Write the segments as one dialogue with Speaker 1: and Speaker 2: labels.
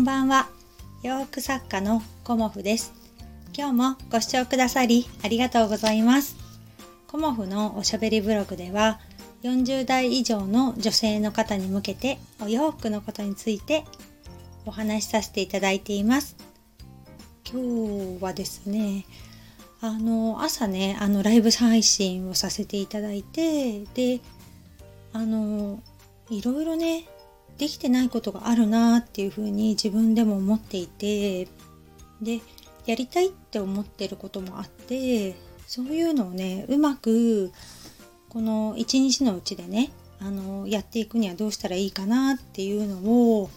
Speaker 1: んばんは。洋服作家のコモフです。今日もご視聴くださりありがとうございます。コモフのおしゃべりブログでは40代以上の女性の方に向けてお洋服のことについてお話しさせていただいています。今日はですねあの朝ねあのライブ配信をさせていただいてであのいろいろねできてないことがあるなっていうふうに自分でも思っていてでやりたいって思ってることもあってそういうのをねうまくこの一日のうちでねあのやっていくにはどうしたらいいかなっていうのを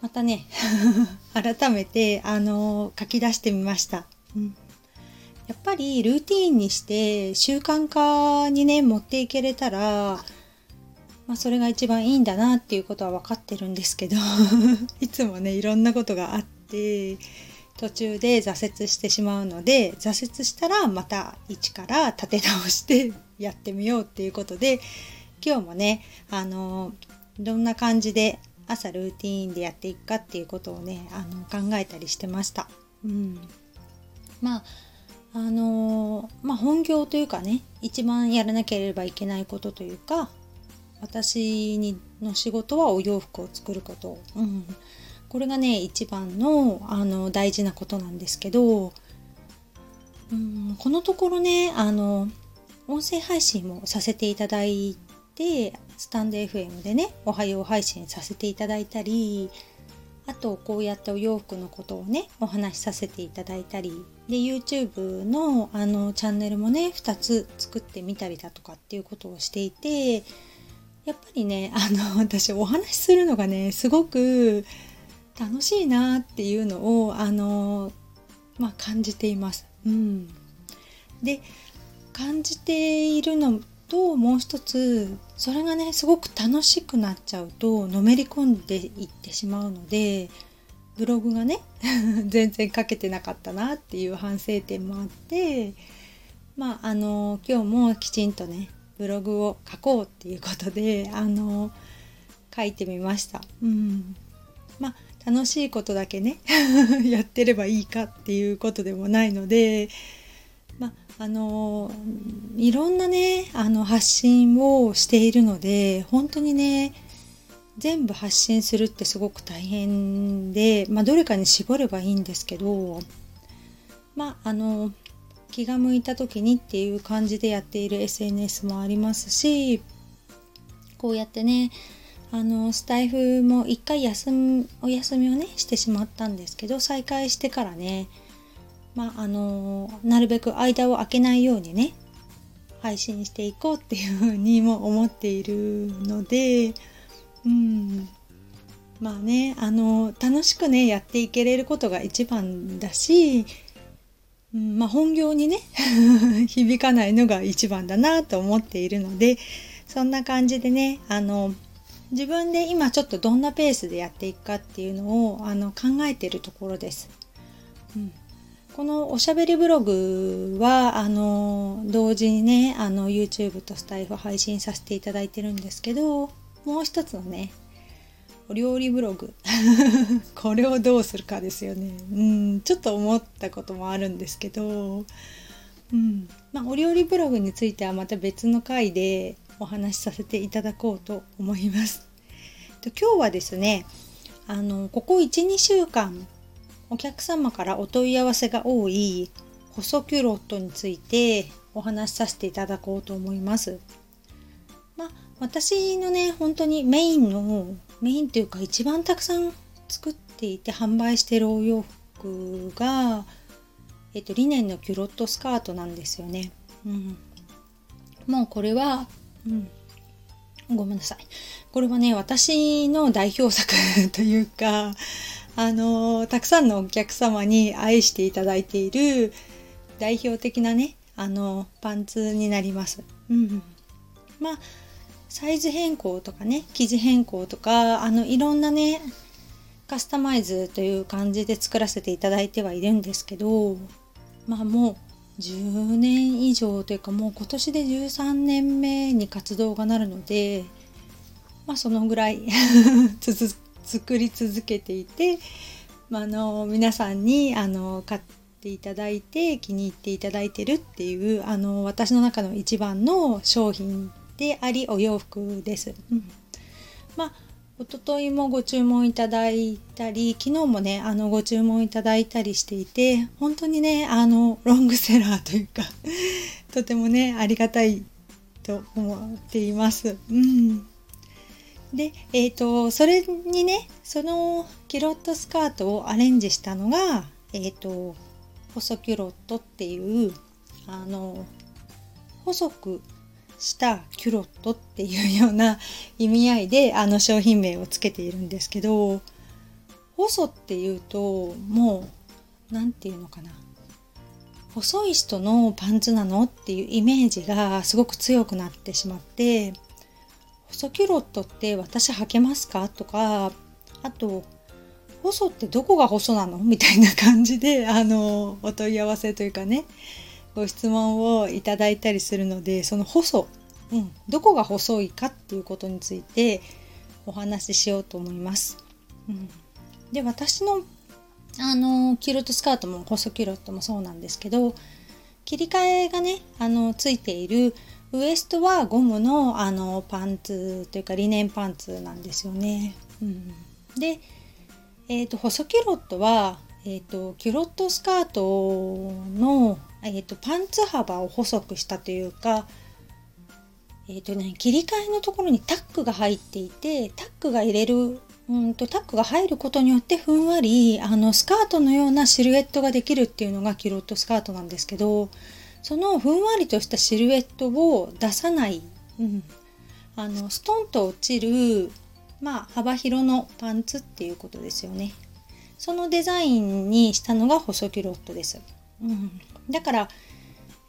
Speaker 1: またね 改めてあの書き出してみました、うん、やっぱりルーティンにして習慣化にね持っていけれたらまあ、それが一番いいんだなっていうことは分かってるんですけど いつもねいろんなことがあって途中で挫折してしまうので挫折したらまた一から立て直して やってみようっていうことで今日もねあのどんな感じで朝ルーティーンでやっていくかっていうことをねあの考えたりしてました。うん、まああのまあ本業というかね一番やらなければいけないことというか私にの仕事はお洋服を作ること、うん、これがね一番のあの大事なことなんですけど、うん、このところねあの音声配信もさせていただいてスタンド FM でねおはよう配信させていただいたりあとこうやってお洋服のことをねお話しさせていただいたりで YouTube のあのチャンネルもね2つ作ってみたりだとかっていうことをしていてやっぱりね あの私お話しするのがねすごく楽しいなっていうのをあの、まあ、感じています。うん、で感じているのともう一つそれがねすごく楽しくなっちゃうとのめり込んでいってしまうのでブログがね 全然書けてなかったなっていう反省点もあってまああの今日もきちんとねブログを書こうっていうことであの書いてみました。うん、まあ楽しいことだけね やってればいいかっていうことでもないので、まあのいろんなねあの発信をしているので本当にね全部発信するってすごく大変で、まあ、どれかに絞ればいいんですけどまああの気が向いた時にっていう感じでやっている SNS もありますしこうやってねあのスタイフも一回休みお休みをねしてしまったんですけど再開してからねまああのなるべく間を空けないようにね配信していこうっていうふうにも思っているのでうん。まあねあの楽しくねやっていけれることが一番だし、まあ、本業にね 響かないのが一番だなと思っているのでそんな感じでねあの自分で今ちょっとどんなペースでやっていくかっていうのをあの考えているところです。うん、このおしゃべりブログはあの同時にねあの YouTube とスタイフ配信させていただいてるんですけどもう一つのねお料理ブログ これをどうするかですよねうんちょっと思ったこともあるんですけどうんまあ、お料理ブログについてはまた別の回でお話しさせていただこうと思います。と今日はですねあのここ12週間お客様からお問い合わせが多い細キュロットについてお話しさせていただこうと思います。まあ、私のね本当にメインのメインというか一番たくさん作っていて販売してるお洋服が、えっと、リネンのキュロットスカートなんですよね。うん、もうこれは、うん、ごめんなさい。これはね、私の代表作というか、あの、たくさんのお客様に愛していただいている代表的なね、あの、パンツになります。うん。まあ、サイズ変更とかね生地変更とかあのいろんなねカスタマイズという感じで作らせていただいてはいるんですけどまあもう10年以上というかもう今年で13年目に活動がなるのでまあそのぐらい 作り続けていて、まあ、の皆さんにあの買っていただいて気に入っていただいてるっていうあの私の中の一番の商品でありお洋服です。うん、まあ一昨日もご注文いただいたり昨日もねあのご注文いただいたりしていて本当にねあのロングセラーというか とてもねありがたいと思っています。うんで、えーと、それにねそのキュロットスカートをアレンジしたのが、えーと、細キュロットっていうあの細くしたキュロットっていうような意味合いであの商品名をつけているんですけど細っていうともう何て言うのかな。細い人のパンツなのっていうイメージがすごく強くなってしまって細キュロットって私履けますかとかあと細ってどこが細なのみたいな感じであのお問い合わせというかね。ご質問をいただいたりするのでその細、うん、どこが細いかっていうことについてお話ししようと思います。うん、で私のあのキルトスカートも細キュロットもそうなんですけど切り替えがねあのついているウエストはゴムのあのパンツというかリネンパンツなんですよね。うん、で、えーと、細キュロットは、えーと、キュロットスカートの、えーと、パンツ幅を細くしたというか、えーとね、切り替えのところにタックが入っていてタックが入れるうんとタックが入ることによってふんわりあのスカートのようなシルエットができるっていうのがキロットスカートなんですけどそのふんわりとしたシルエットを出さない、うん、あのストンと落ちる、まあ、幅広のパンツっていうことですよね。そのデザインにしたのが細キロットです。うん、だから、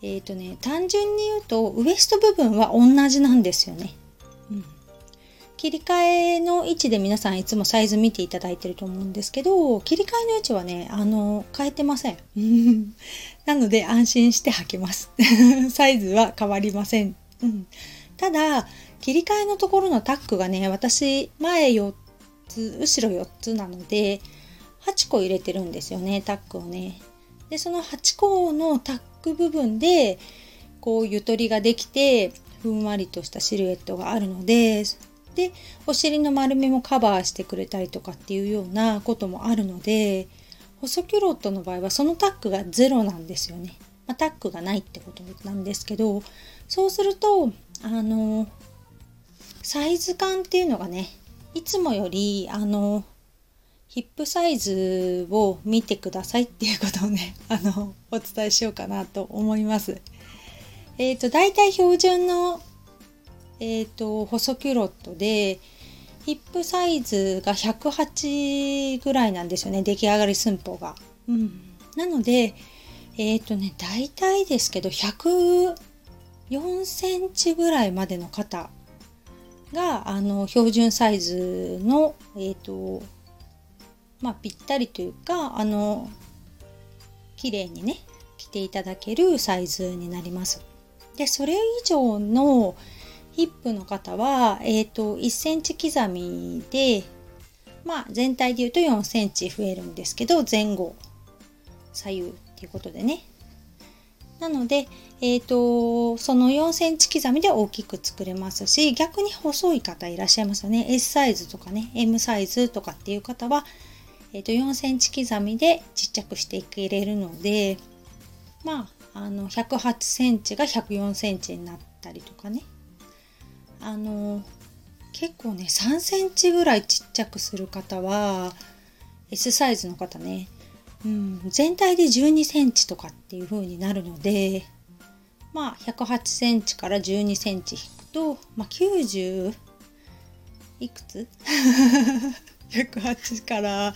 Speaker 1: えっ、ー、とね、単純に言うとウエスト部分は同じなんですよね。うん。切り替えの位置で皆さんいつもサイズ見ていただいてると思うんですけど切り替えの位置はねあの変えてません。なので安心して履けます。サイズは変わりません、うん、ただ切り替えのところのタックがね私前4つ後ろ4つなので8個入れてるんですよねタックをね。でその8個のタック部分でこうゆとりができてふんわりとしたシルエットがあるのででお尻の丸みもカバーしてくれたりとかっていうようなこともあるので細キュロットの場合はそのタックがゼロなんですよね。まあ、タックがないってことなんですけどそうするとあのサイズ感っていうのがねいつもよりあのヒップサイズを見てくださいっていうことをね あのお伝えしようかなと思います。えっ、ー、と大体標準のえっ、ー、と細キュロットでヒップサイズが108ぐらいなんですよね出来上がり寸法が。うん、なのでえっ、ー、とね大体ですけど104センチぐらいまでの方があの標準サイズのえっ、とまあぴったりというかあの綺麗にね着ていただけるサイズになります。でそれ以上のヒップの方は、え、ー、と、1センチ刻みで、まあ、全体で言うと4センチ増えるんですけど、前後、左右っていうことでね。なので、えっ、ー、と、その4センチ刻みで大きく作れますし、逆に細い方いらっしゃいますよね。S サイズとかね、M サイズとかっていう方は、え、ー、と、4センチ刻みでちっちゃくしていけれるので、まあ、あの、108センチが104センチになったりとかね。あの結構ね3センチぐらいちっちゃくする方は S サイズの方ね、うん、全体で12センチとかっていう風になるのでまあ108センチから12センチ引くと、まあ、90いくつ？?108 から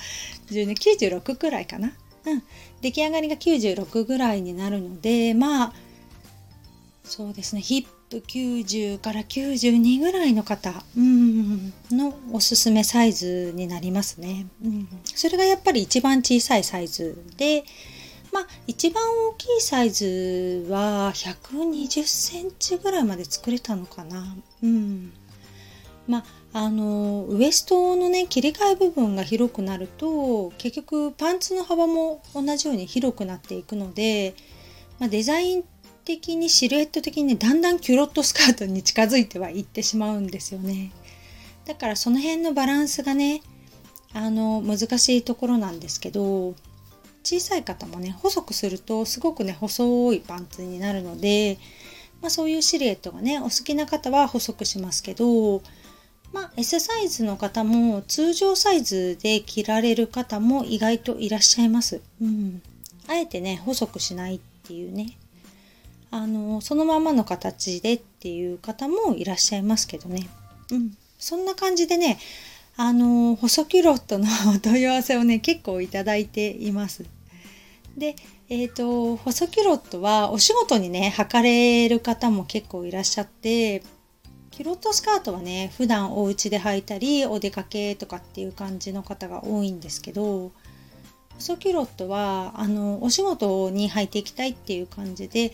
Speaker 1: 1296くらいかな。うん。出来上がりが96ぐらいになるので、まあ、そうですね、ヒッと90から92ぐらいの方、うん、のおすすめサイズになりますね、うん。それがやっぱり一番小さいサイズで、まあ一番大きいサイズは120センチぐらいまで作れたのかな。うん。まああのウエストのね切り替え部分が広くなると結局パンツの幅も同じように広くなっていくので、まあ、デザイン的にシルエット的にねだんだんキュロットスカートに近づいてはいってしまうんですよね。だからその辺のバランスがねあの難しいところなんですけど小さい方もね細くするとすごくね細いパンツになるので、まあ、そういうシルエットがねお好きな方は細くしますけどまあ、S サイズの方も通常サイズで着られる方も意外といらっしゃいます。うん。あえてね、細くしないっていうね。あの、そのままの形でっていう方もいらっしゃいますけどね。うん。そんな感じでね、あの、細キュロットのお問い合わせをね、結構いただいています。で、えっ、ー、と、細キュロットはお仕事にね、履かれる方も結構いらっしゃって、キュロットスカートはね普段お家で履いたりお出かけとかっていう感じの方が多いんですけど細キュロットはあのお仕事に履いていきたいっていう感じで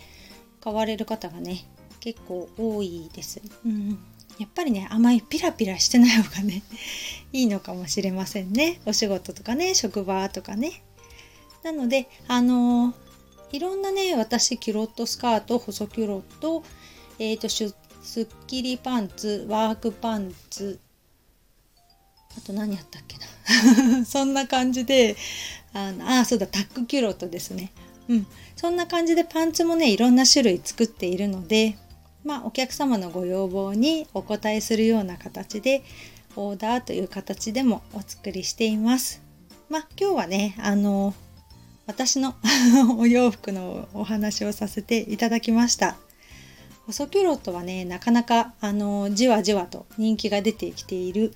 Speaker 1: 買われる方がね結構多いです。うん、やっぱりねあまりピラピラしてない方がね いいのかもしれませんねお仕事とかね職場とかね。なのであのいろんなね私キュロットスカート細キュロットえーと、とスッキリパンツワークパンツ。あと何やったっけな。そんな感じであのあそうだタックキュロットですね。うん。そんな感じでパンツもねいろんな種類作っているのでまあお客様のご要望にお答えするような形でオーダーという形でもお作りしています。まあ今日はねあの私の お洋服のお話をさせていただきました。細キュロットはねなかなかあのじわじわと人気が出てきている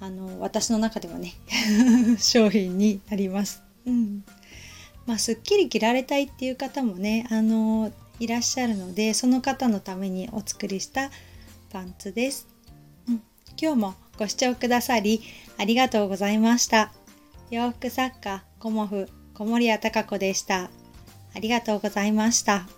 Speaker 1: あの私の中ではね 商品になります。うんまあ、すっきり着られたいっていう方もねあのいらっしゃるのでその方のためにお作りしたパンツです。うん、今日もご視聴くださりありがとうございました。洋服作家コモフ小森屋隆子でした。ありがとうございました。